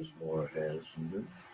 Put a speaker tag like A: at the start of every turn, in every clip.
A: as more has. Got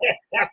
A: the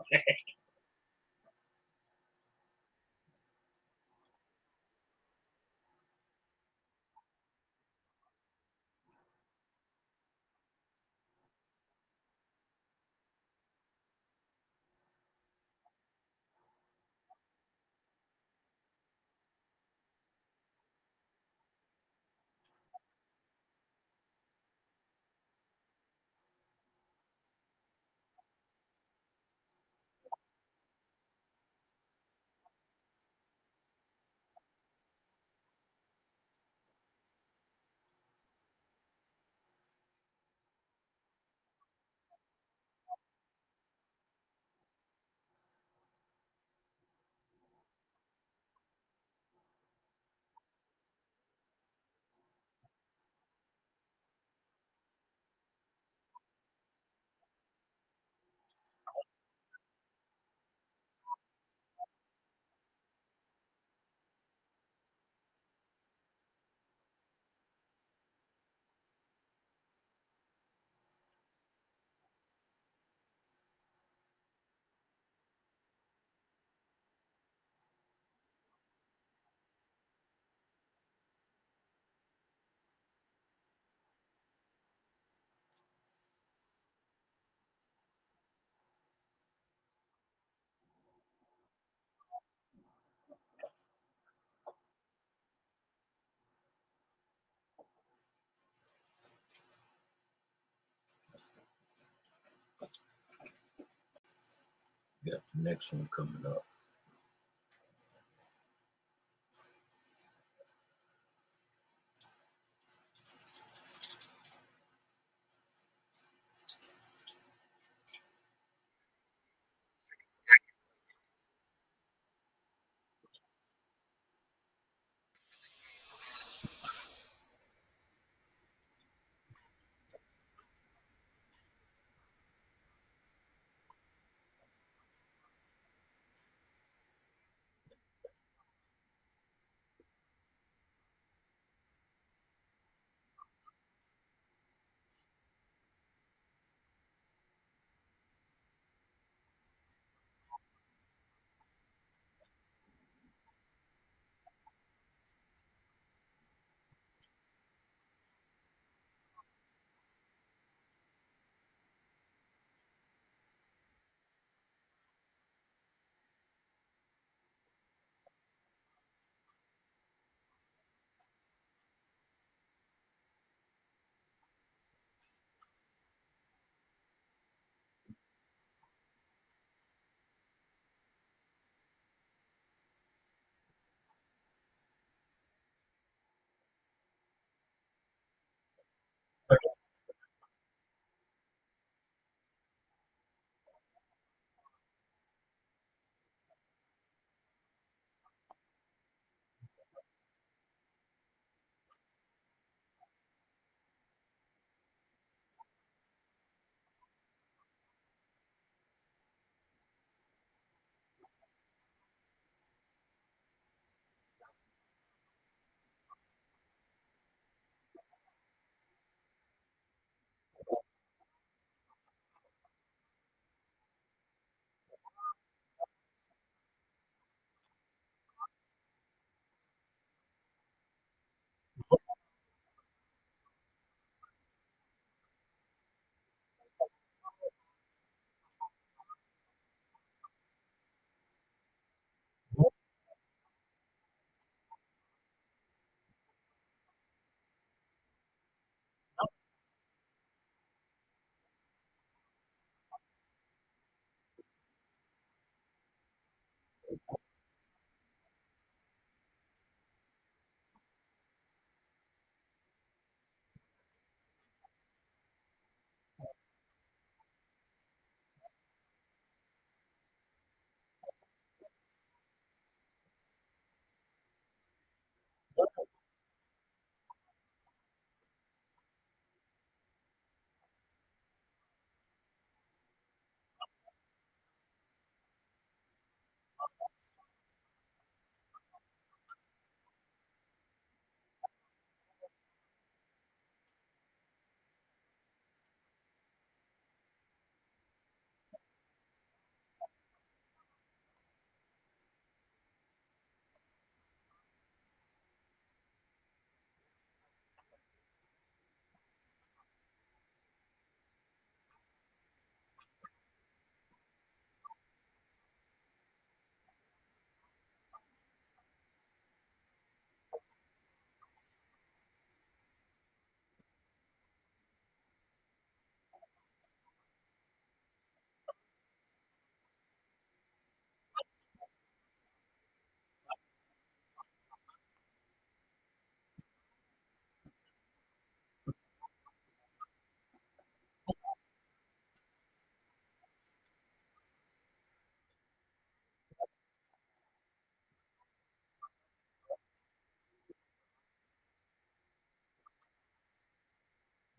A: Okay. next one coming up.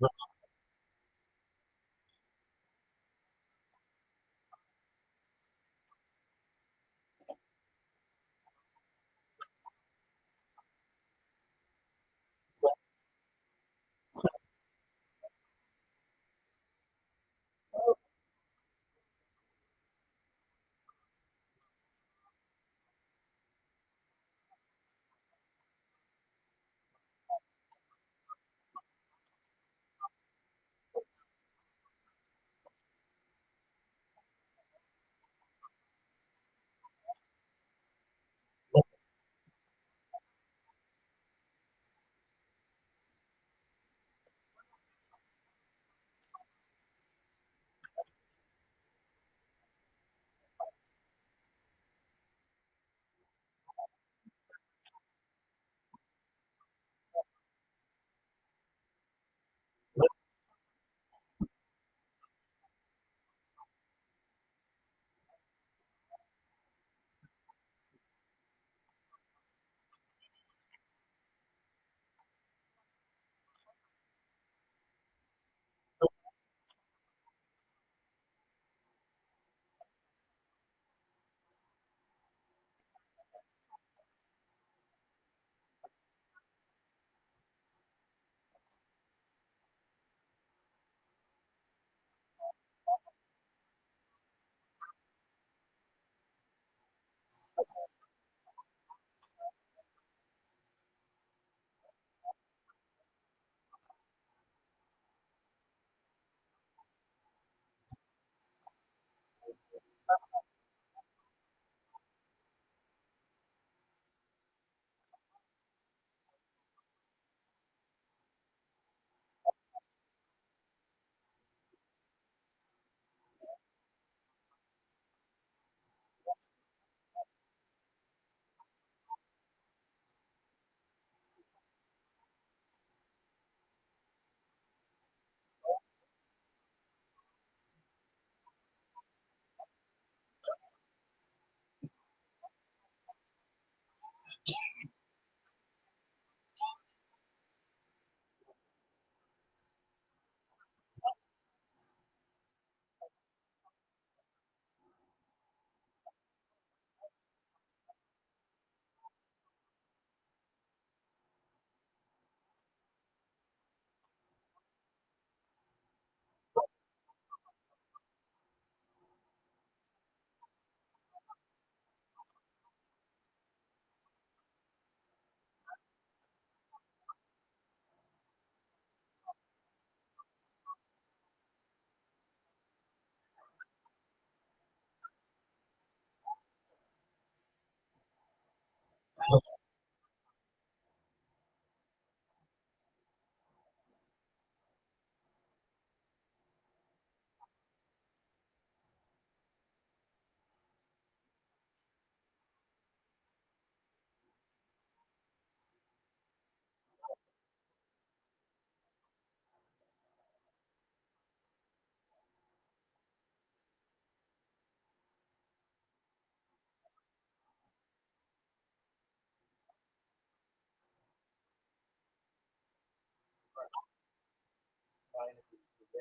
A: Oh,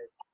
A: it.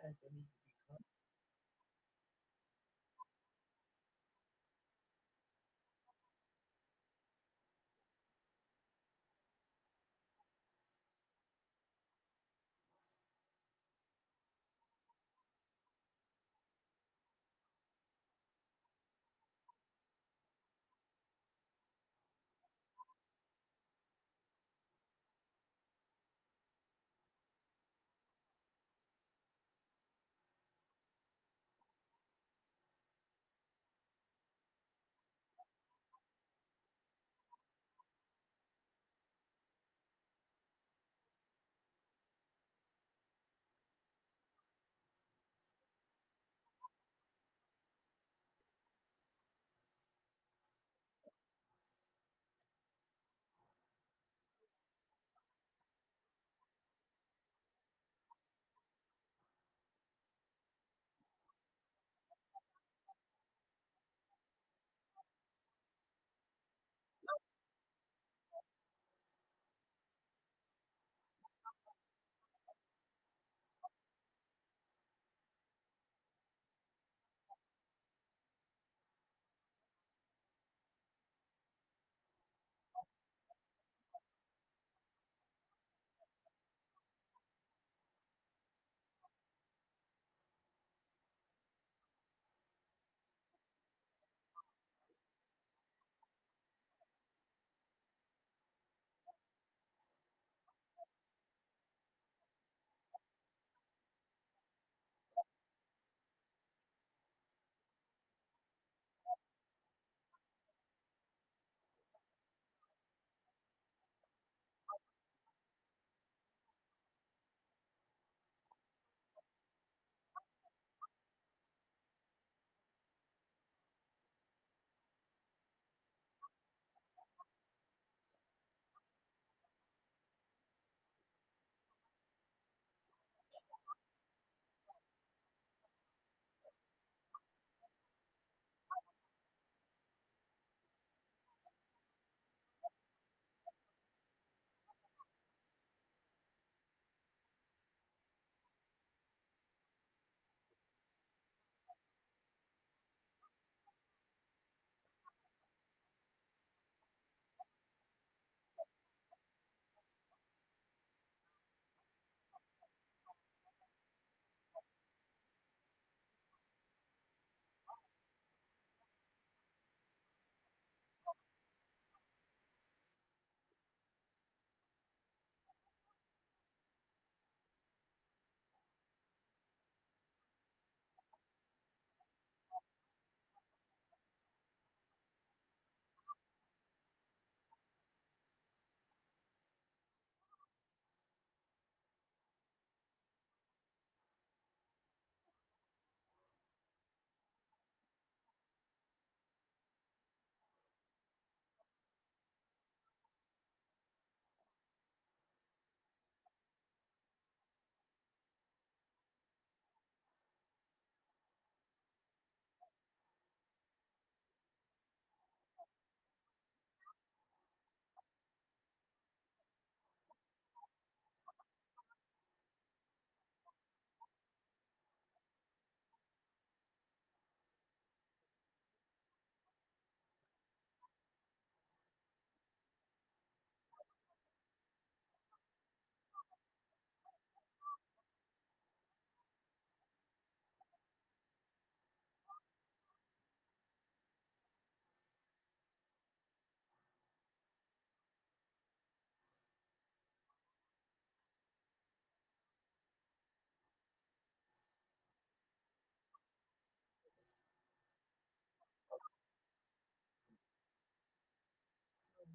B: Sometimes they need to be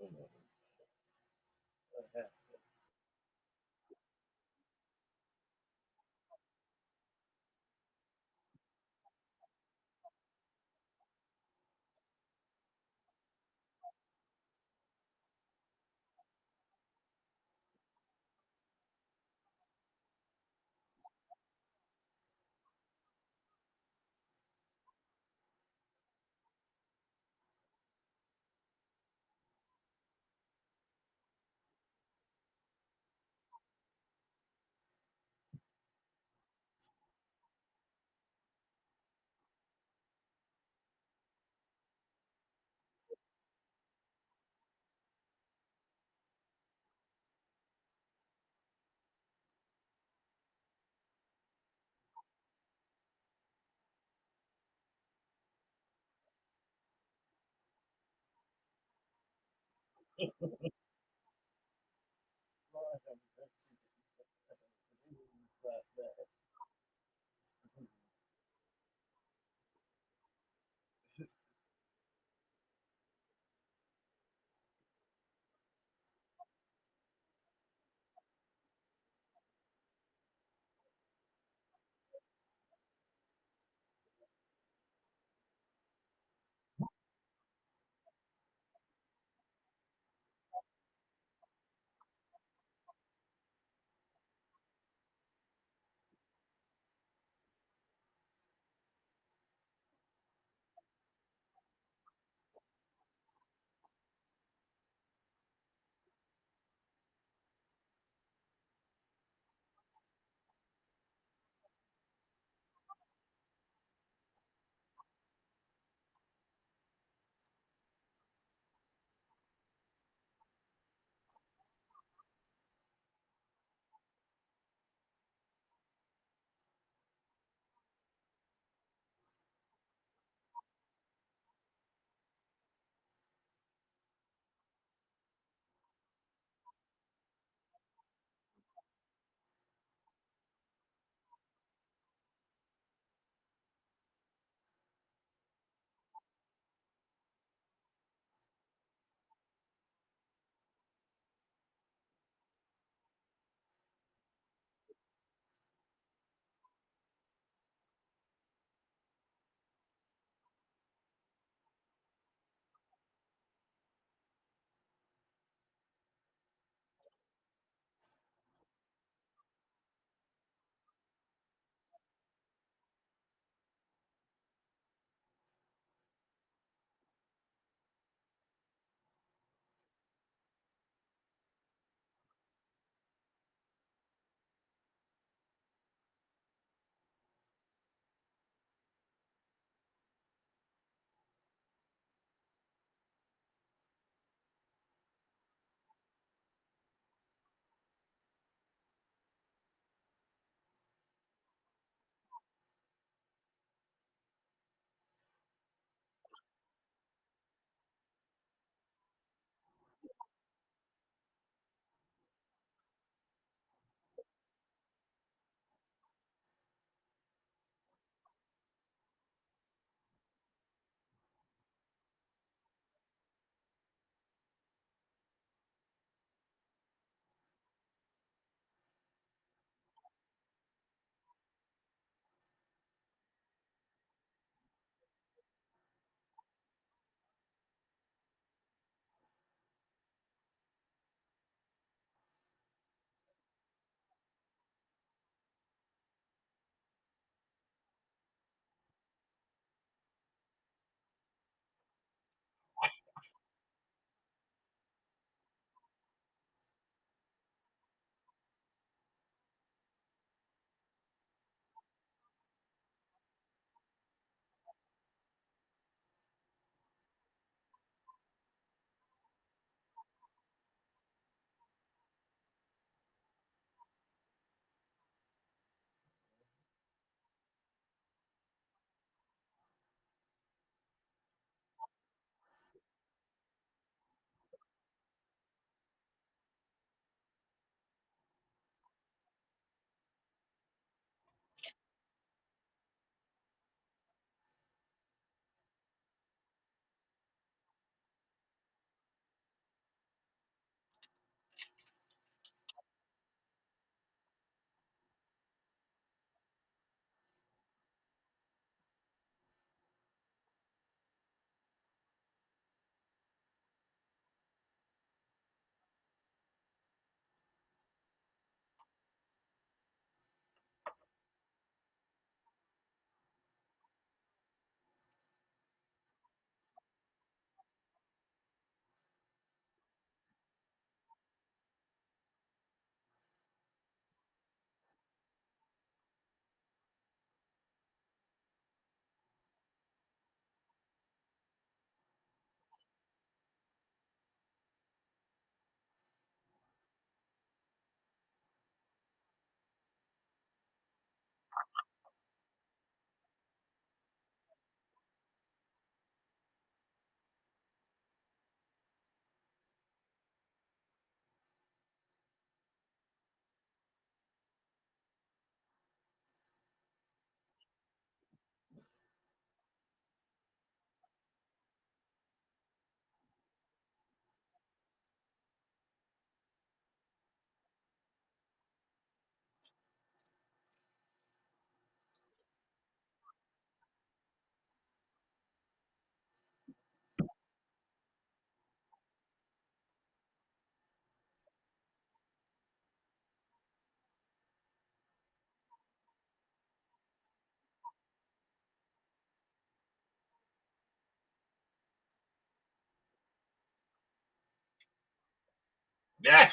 B: do mundo. Have mercy. Right back. Yeah.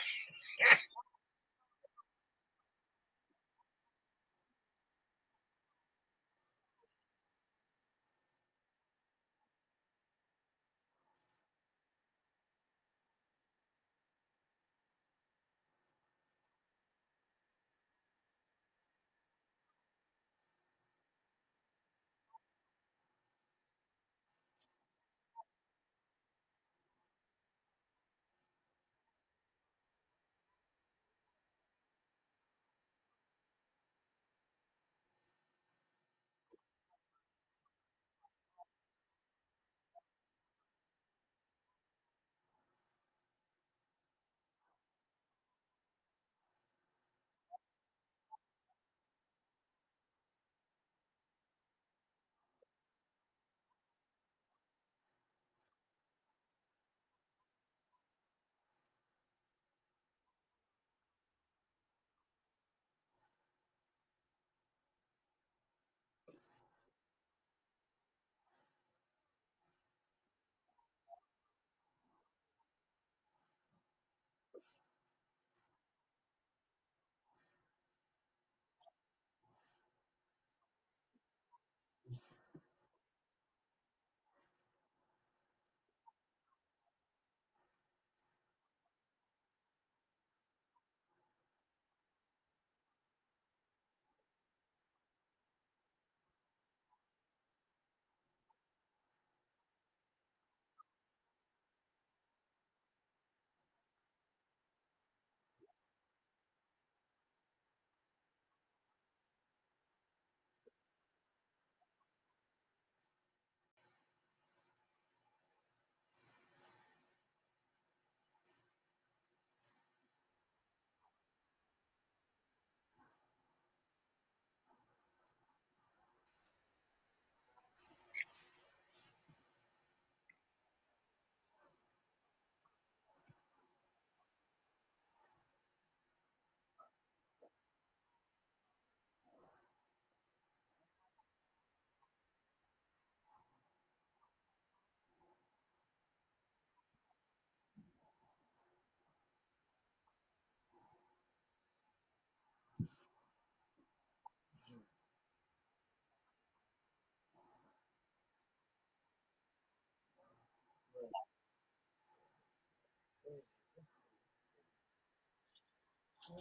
B: That's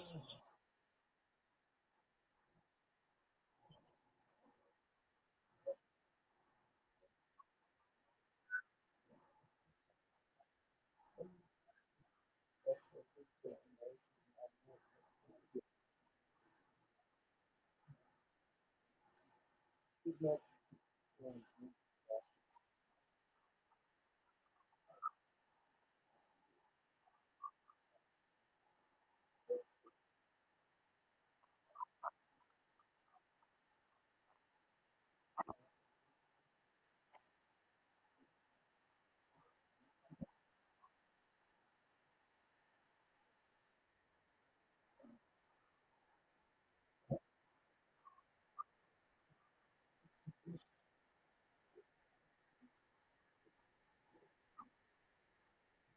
B: what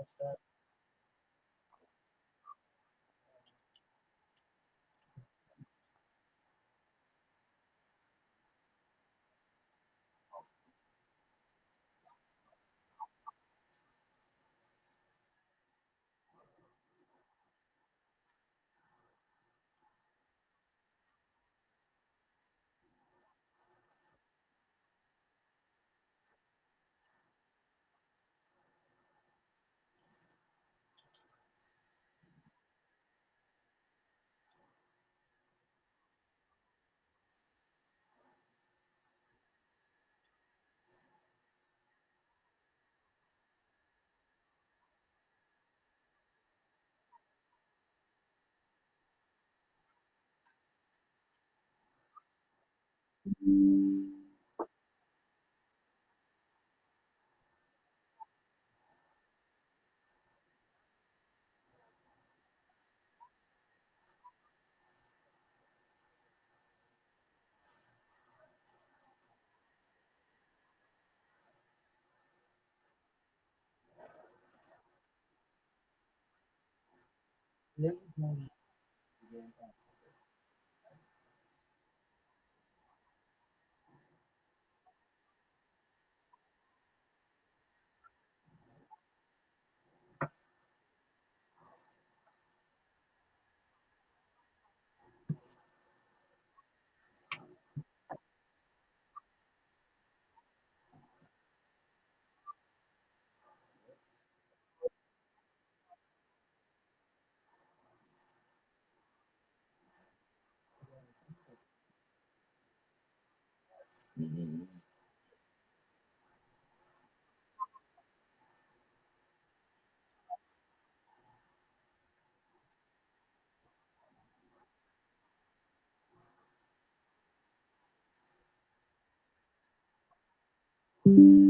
B: we do. Legal. Legal. thank mm -hmm. you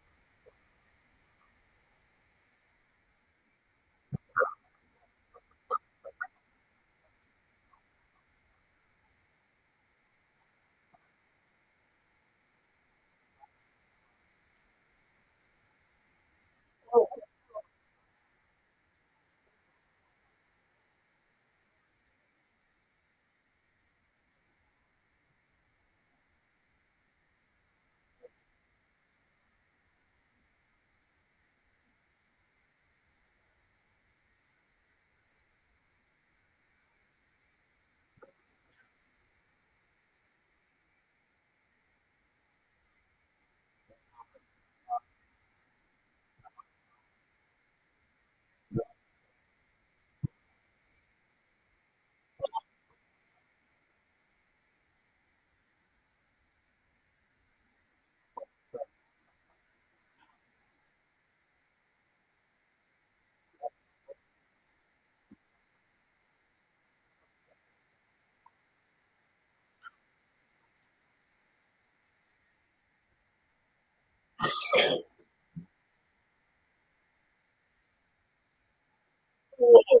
B: Whoa.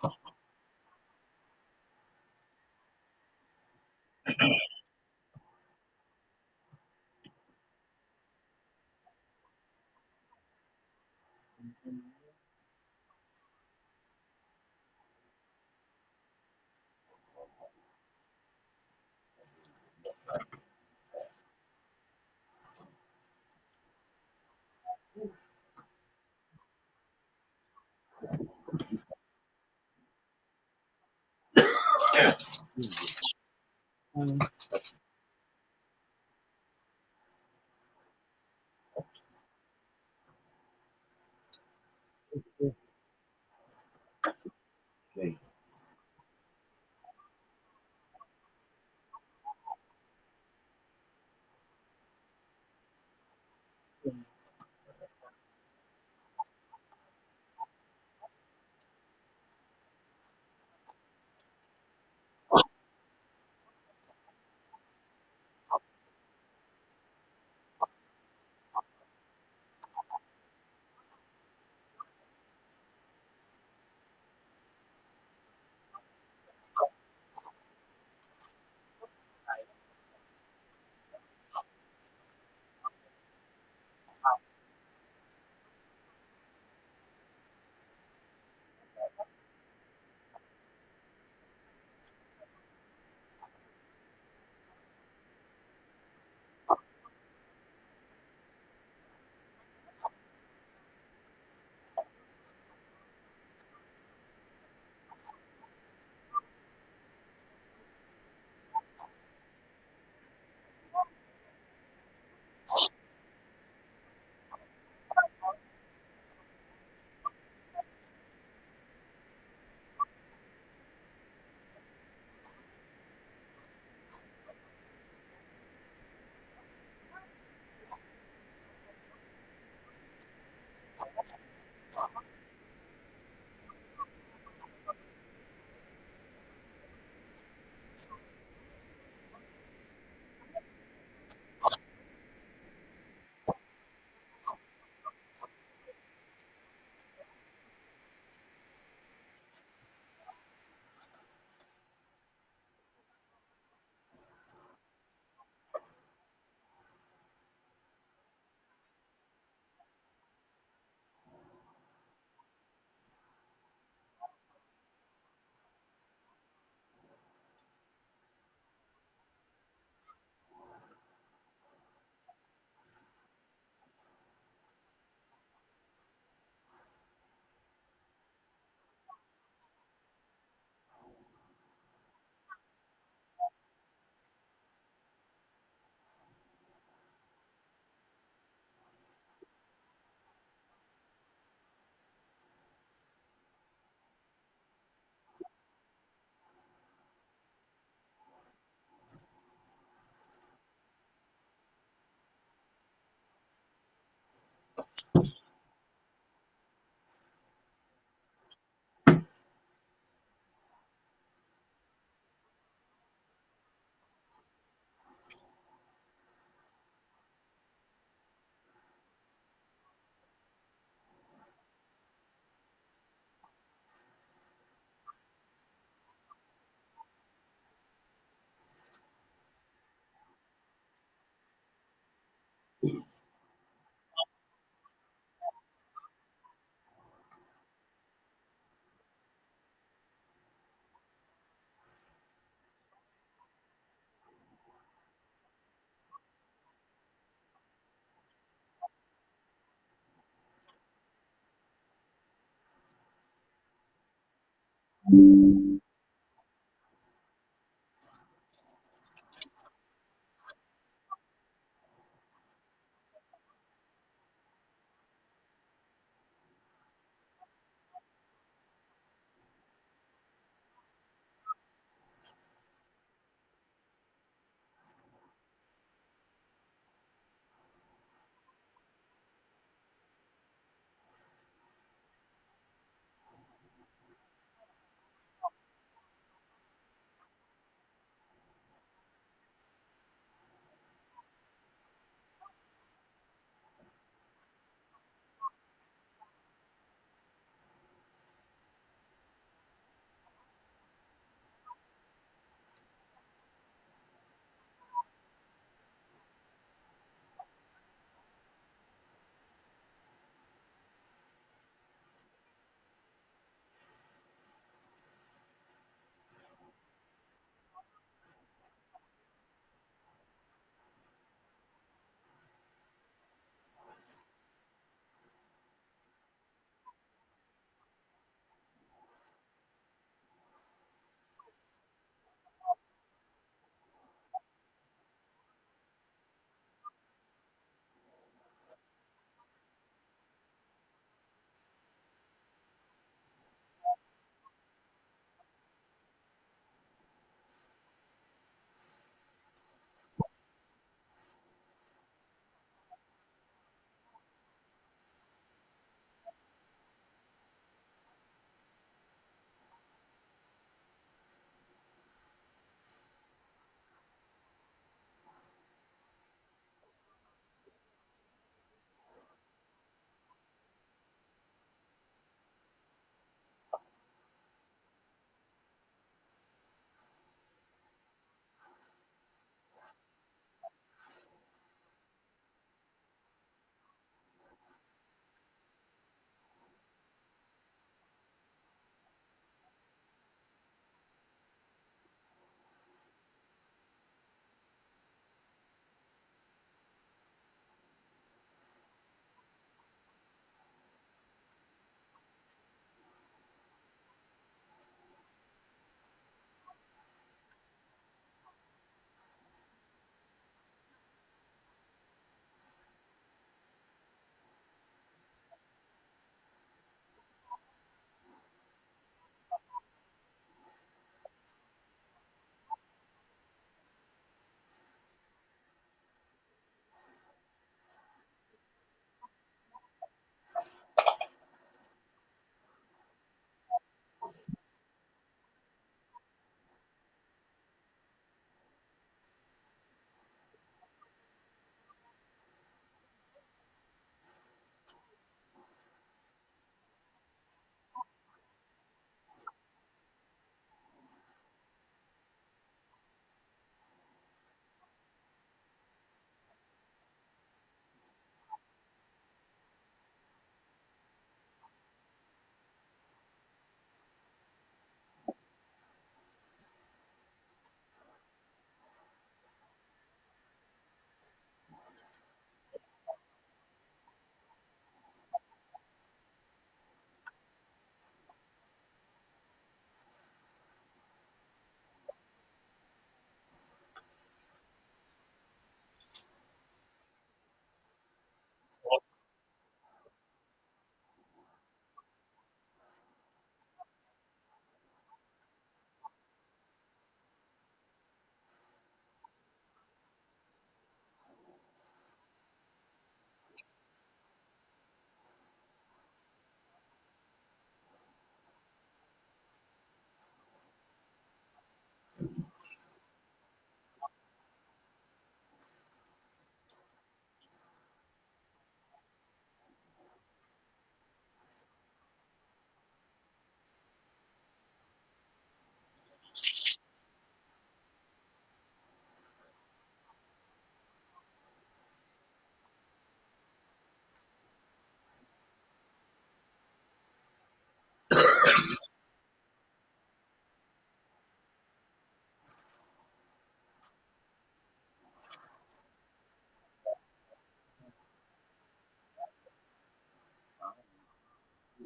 A: い
C: た
B: だ
A: きます。Hum.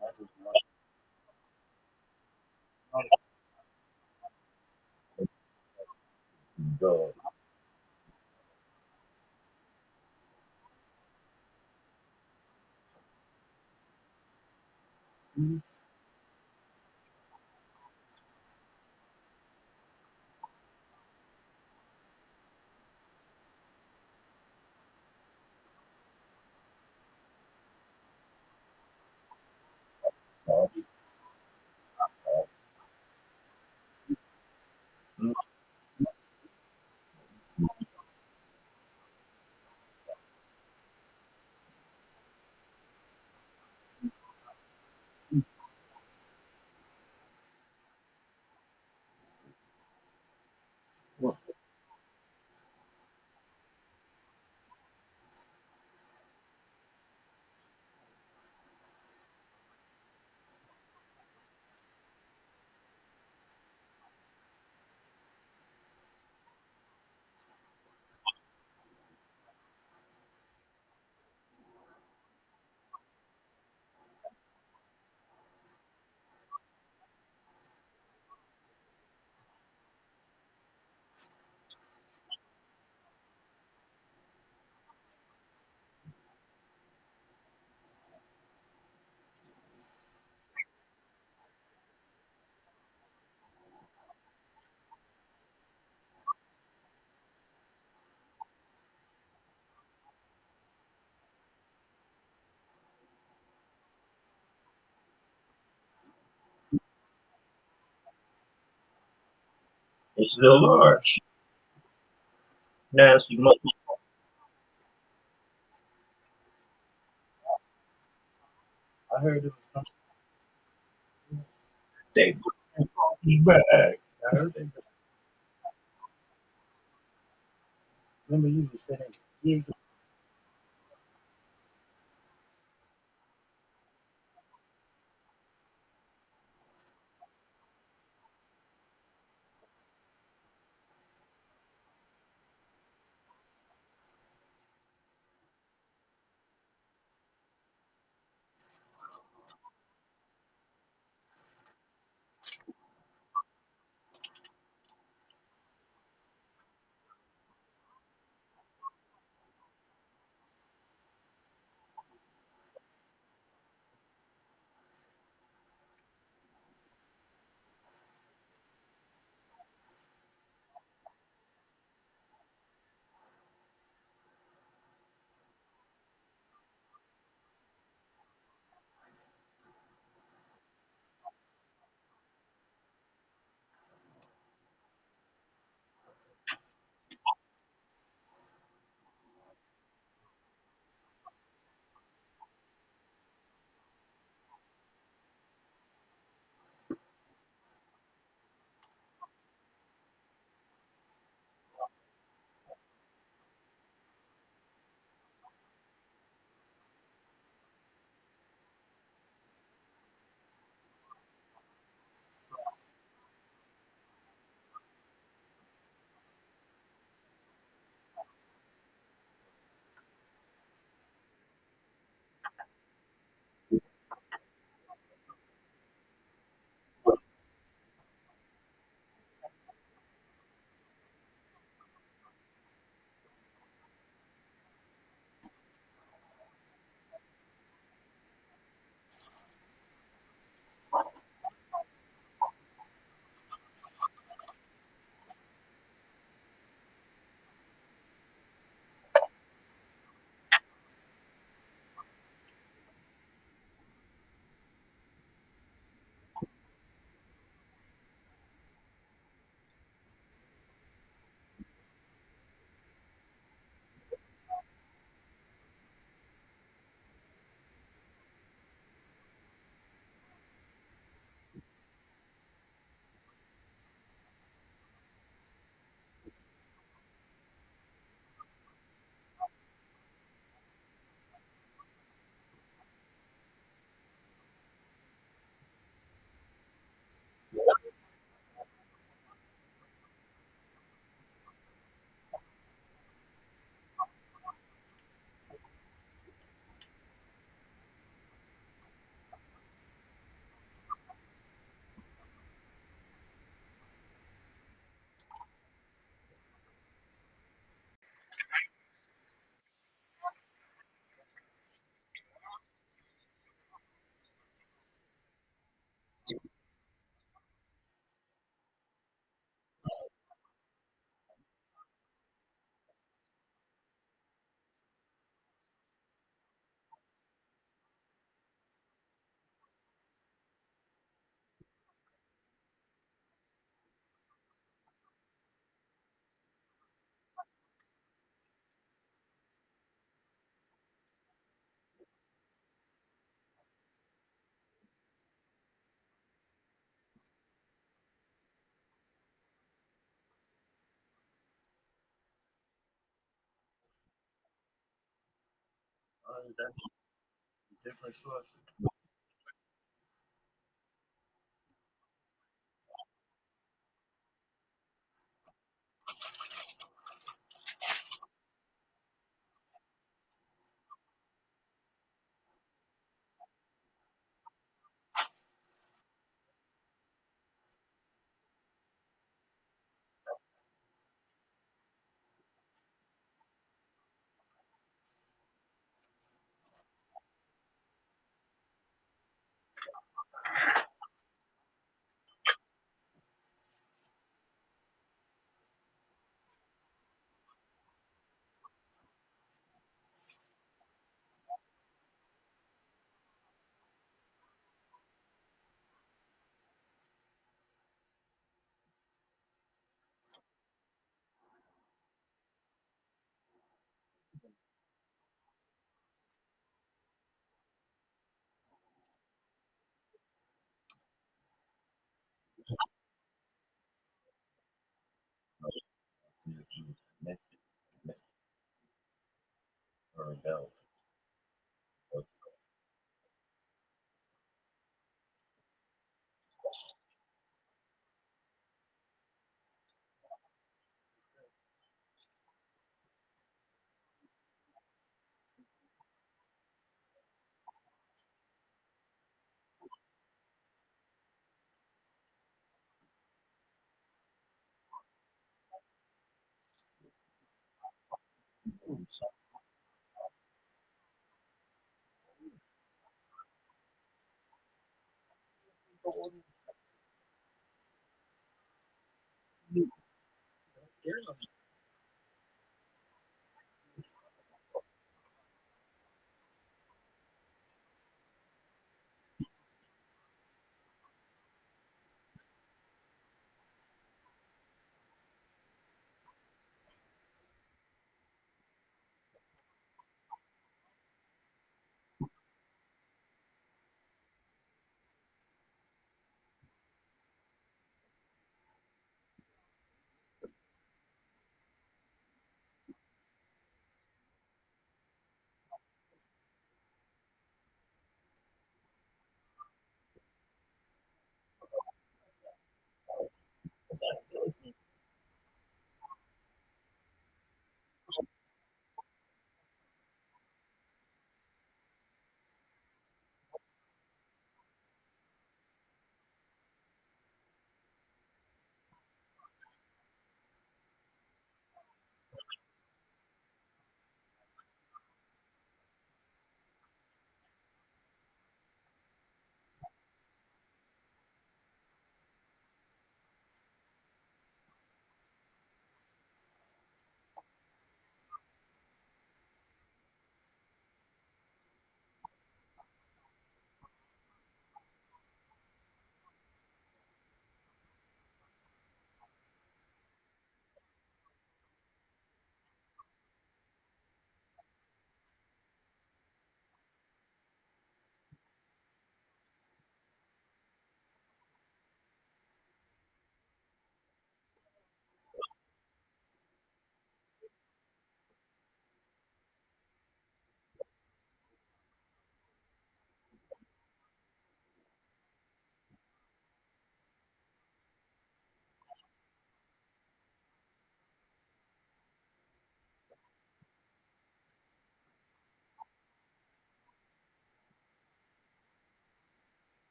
A: His It's still large. Nasty mother. I heard it was coming. They brought me back. I heard they. Remember you was saying gig
B: that different sources. or no? So. own. Yeah.
A: i don't really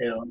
A: Hell,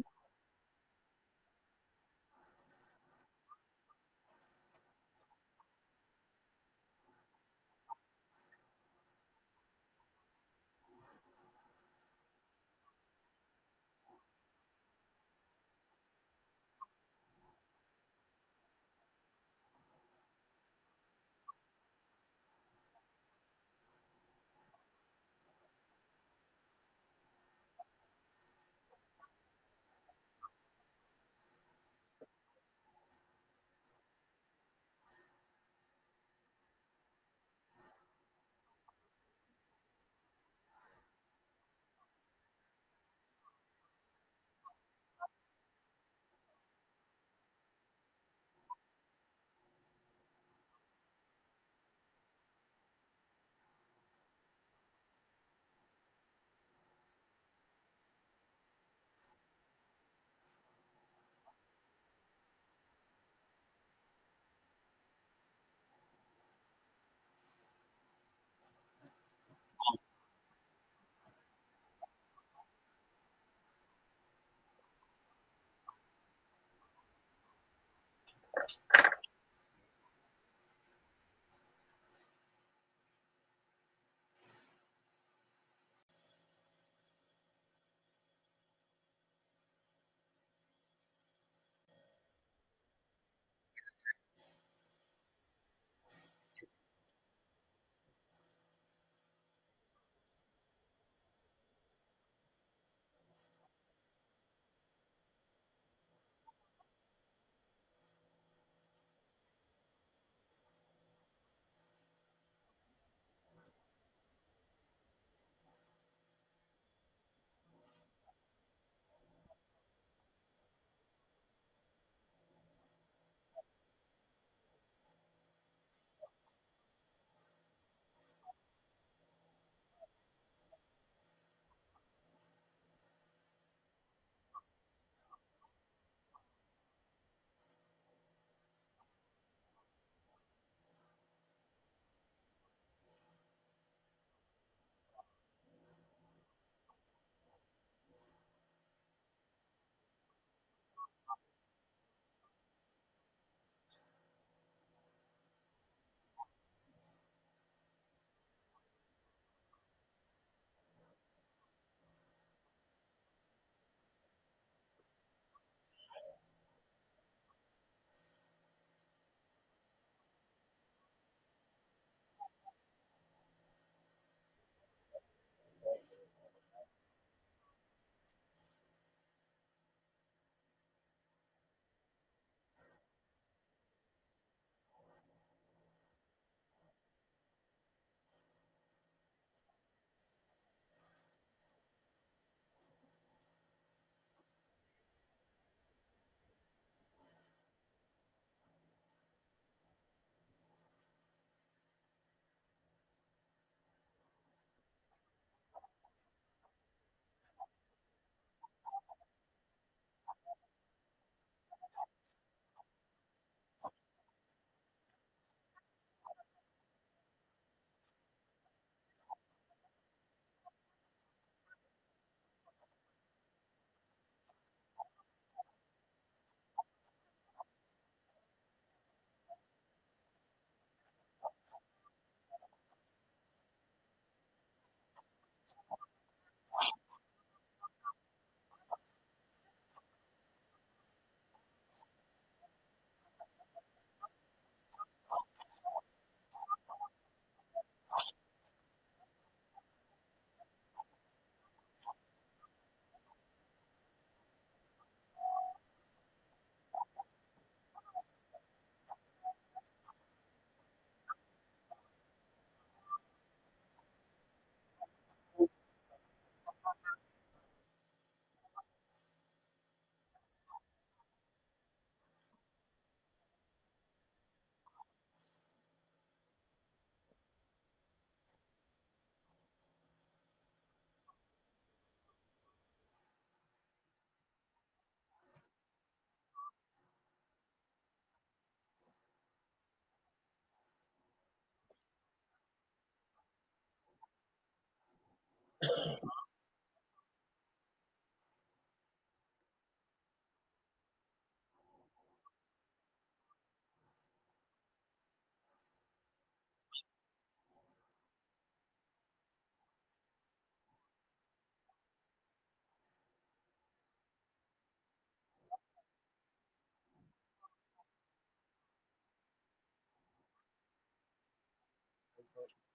A: todo.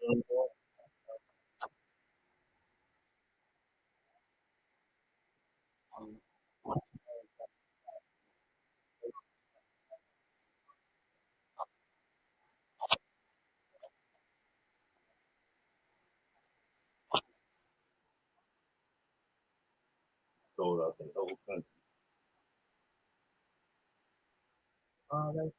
B: Sold out the whole country. Oh, that's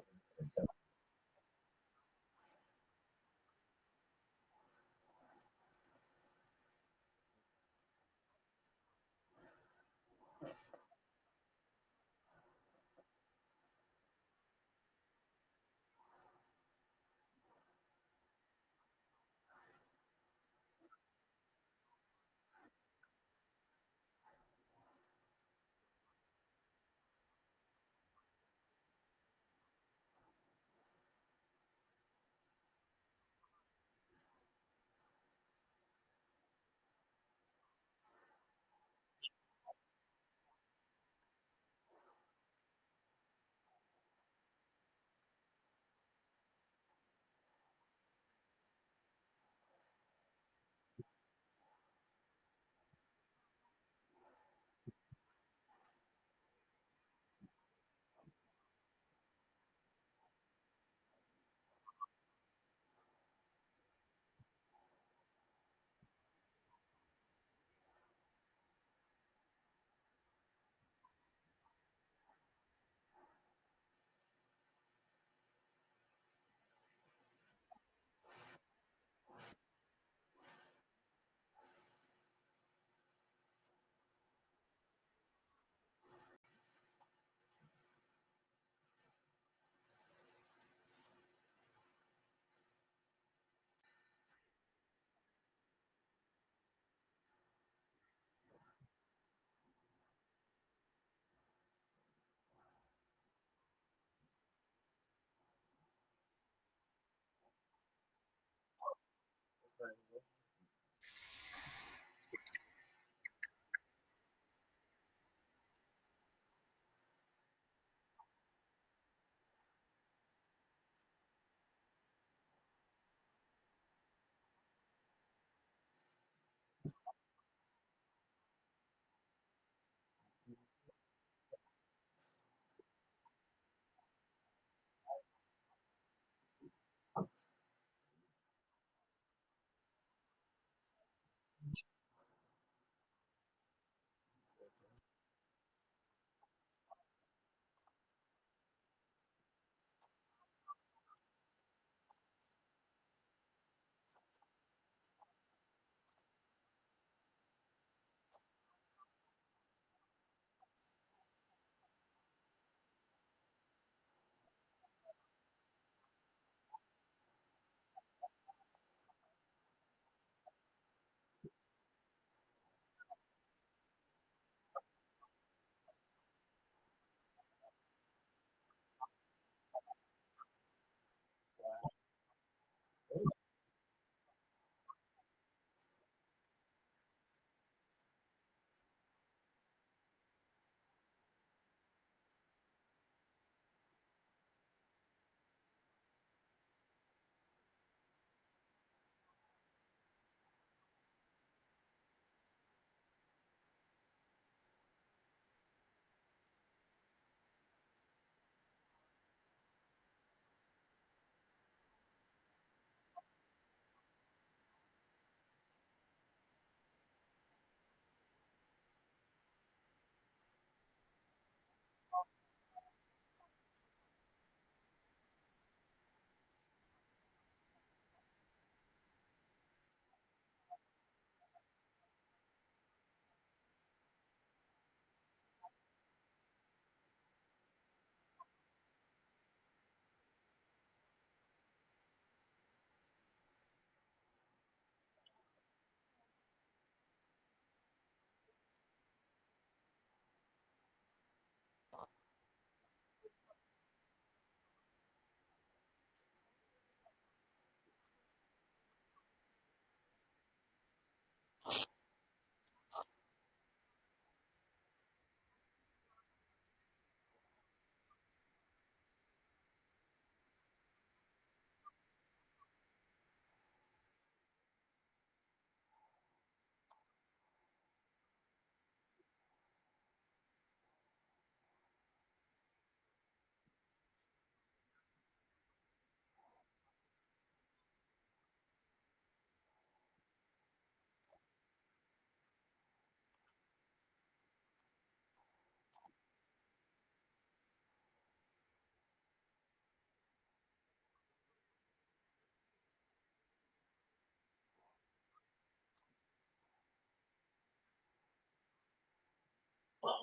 B: Well,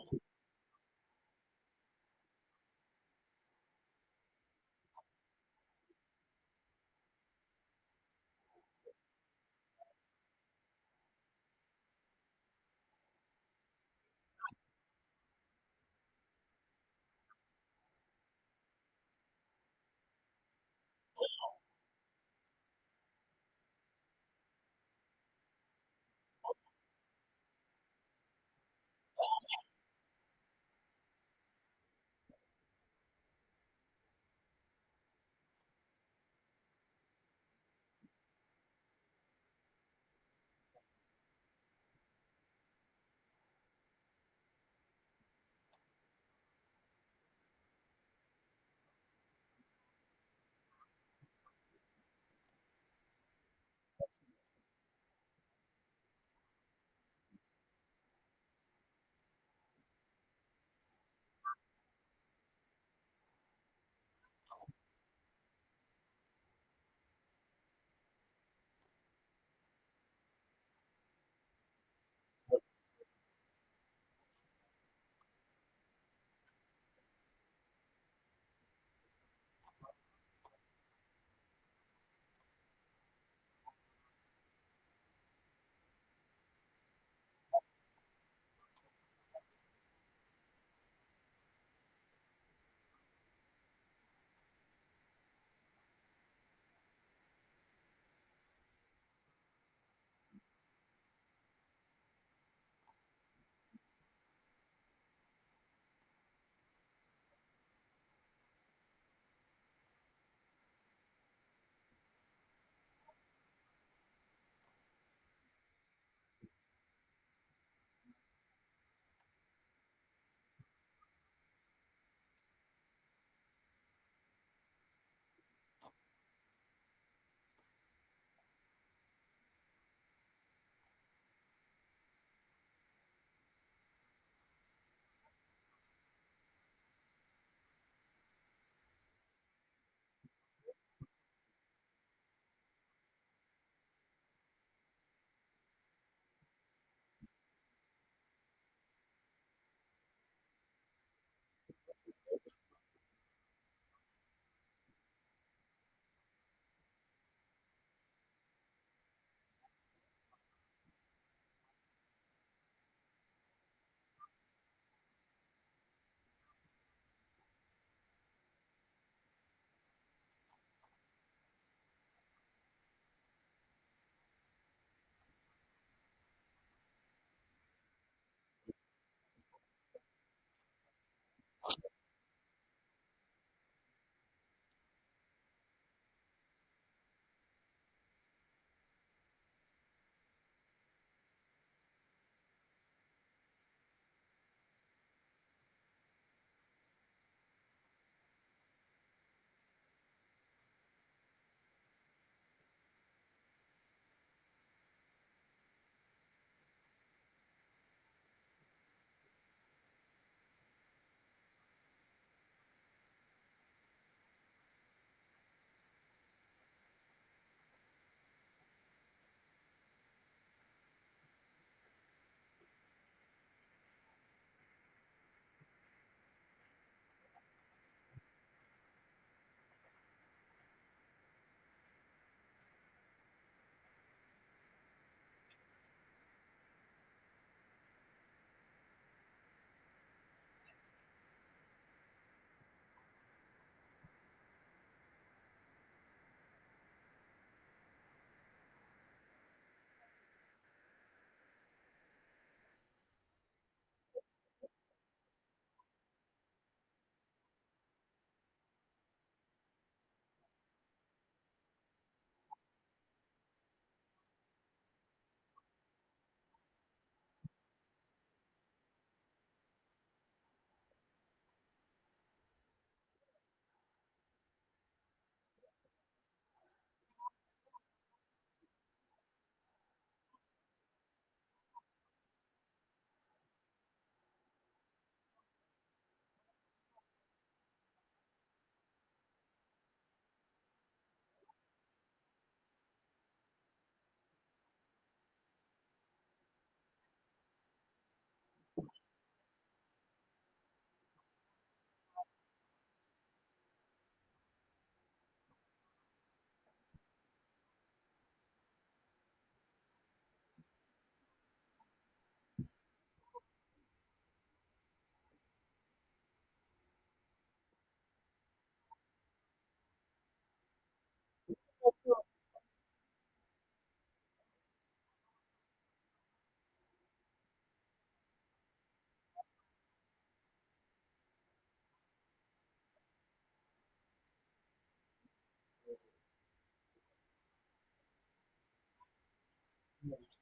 B: Yeah.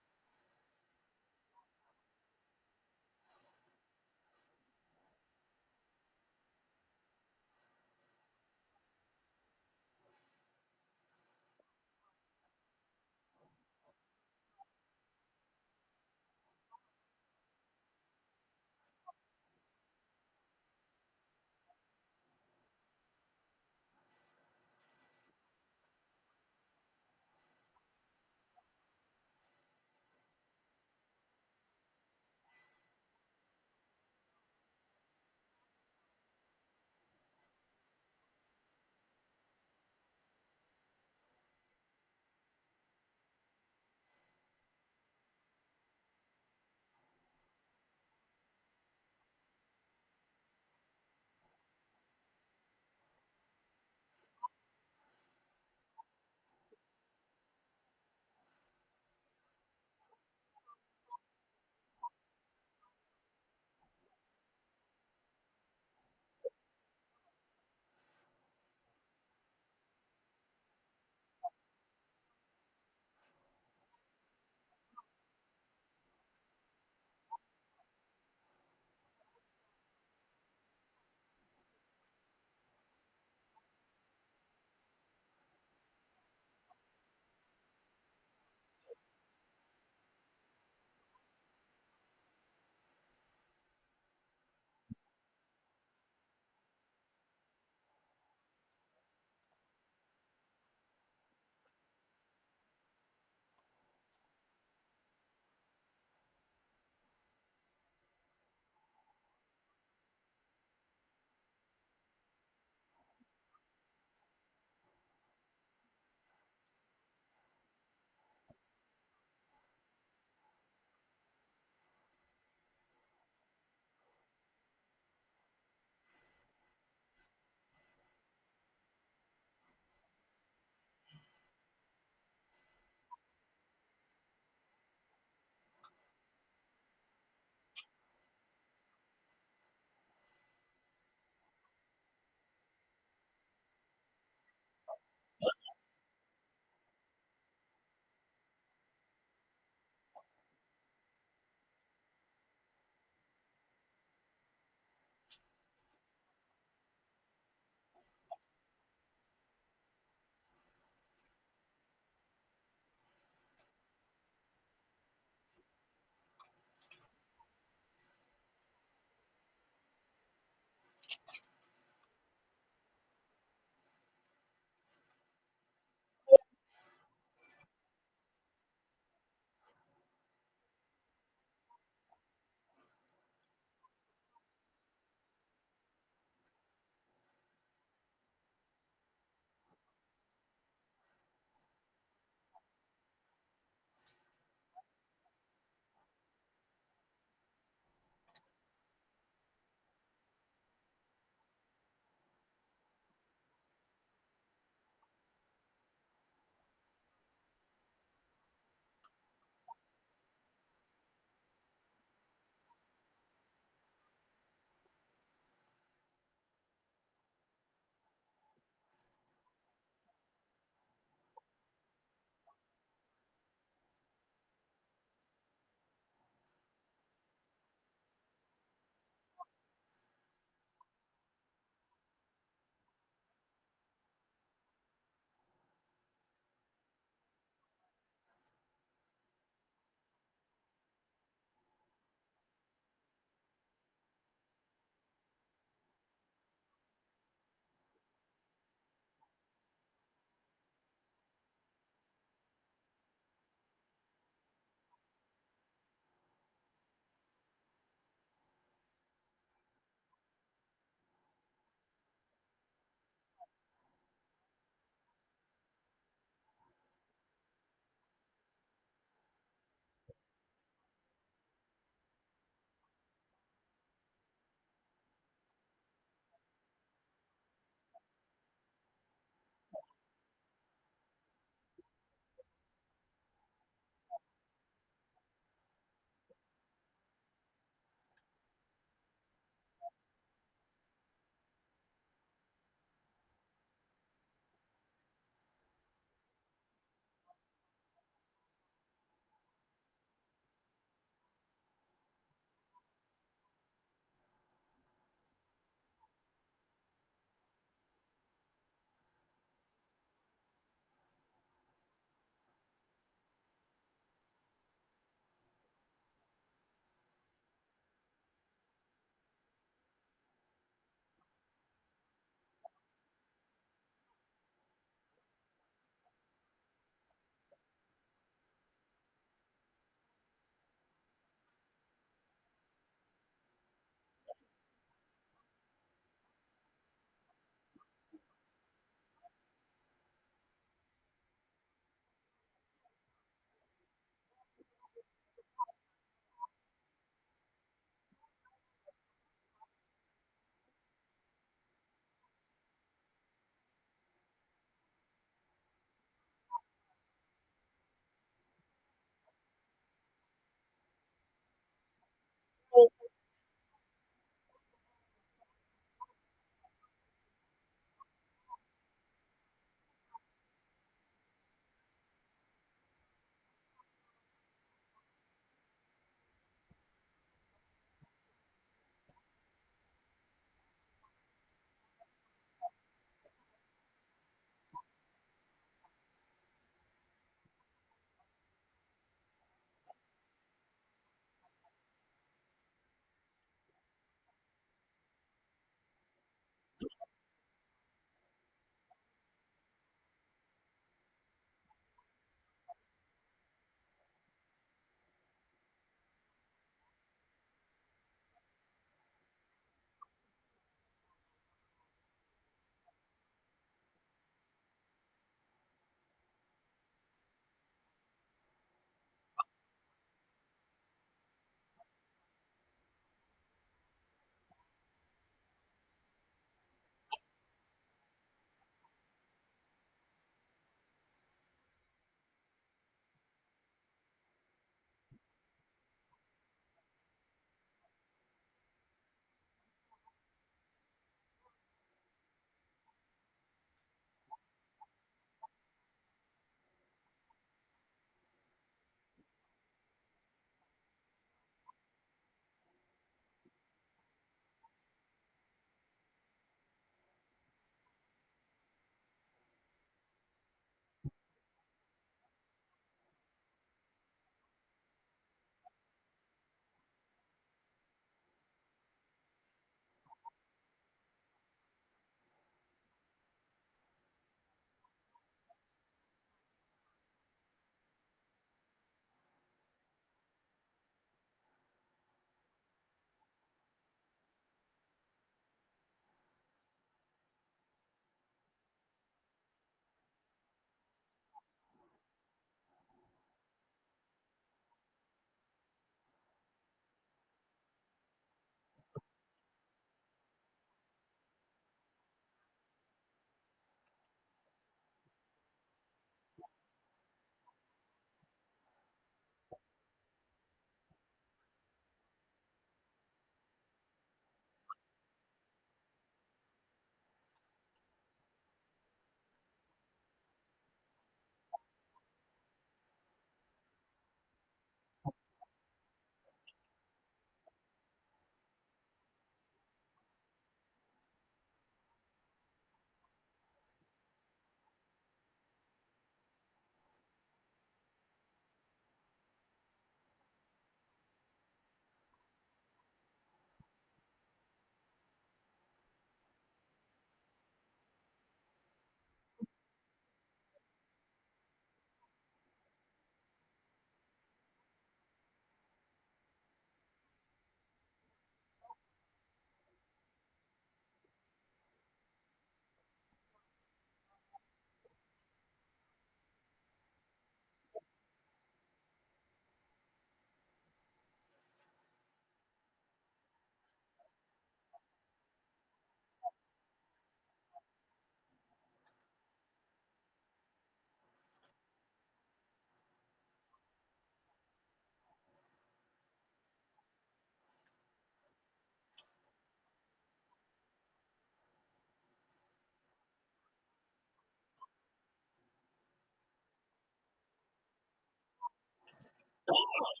B: Oh,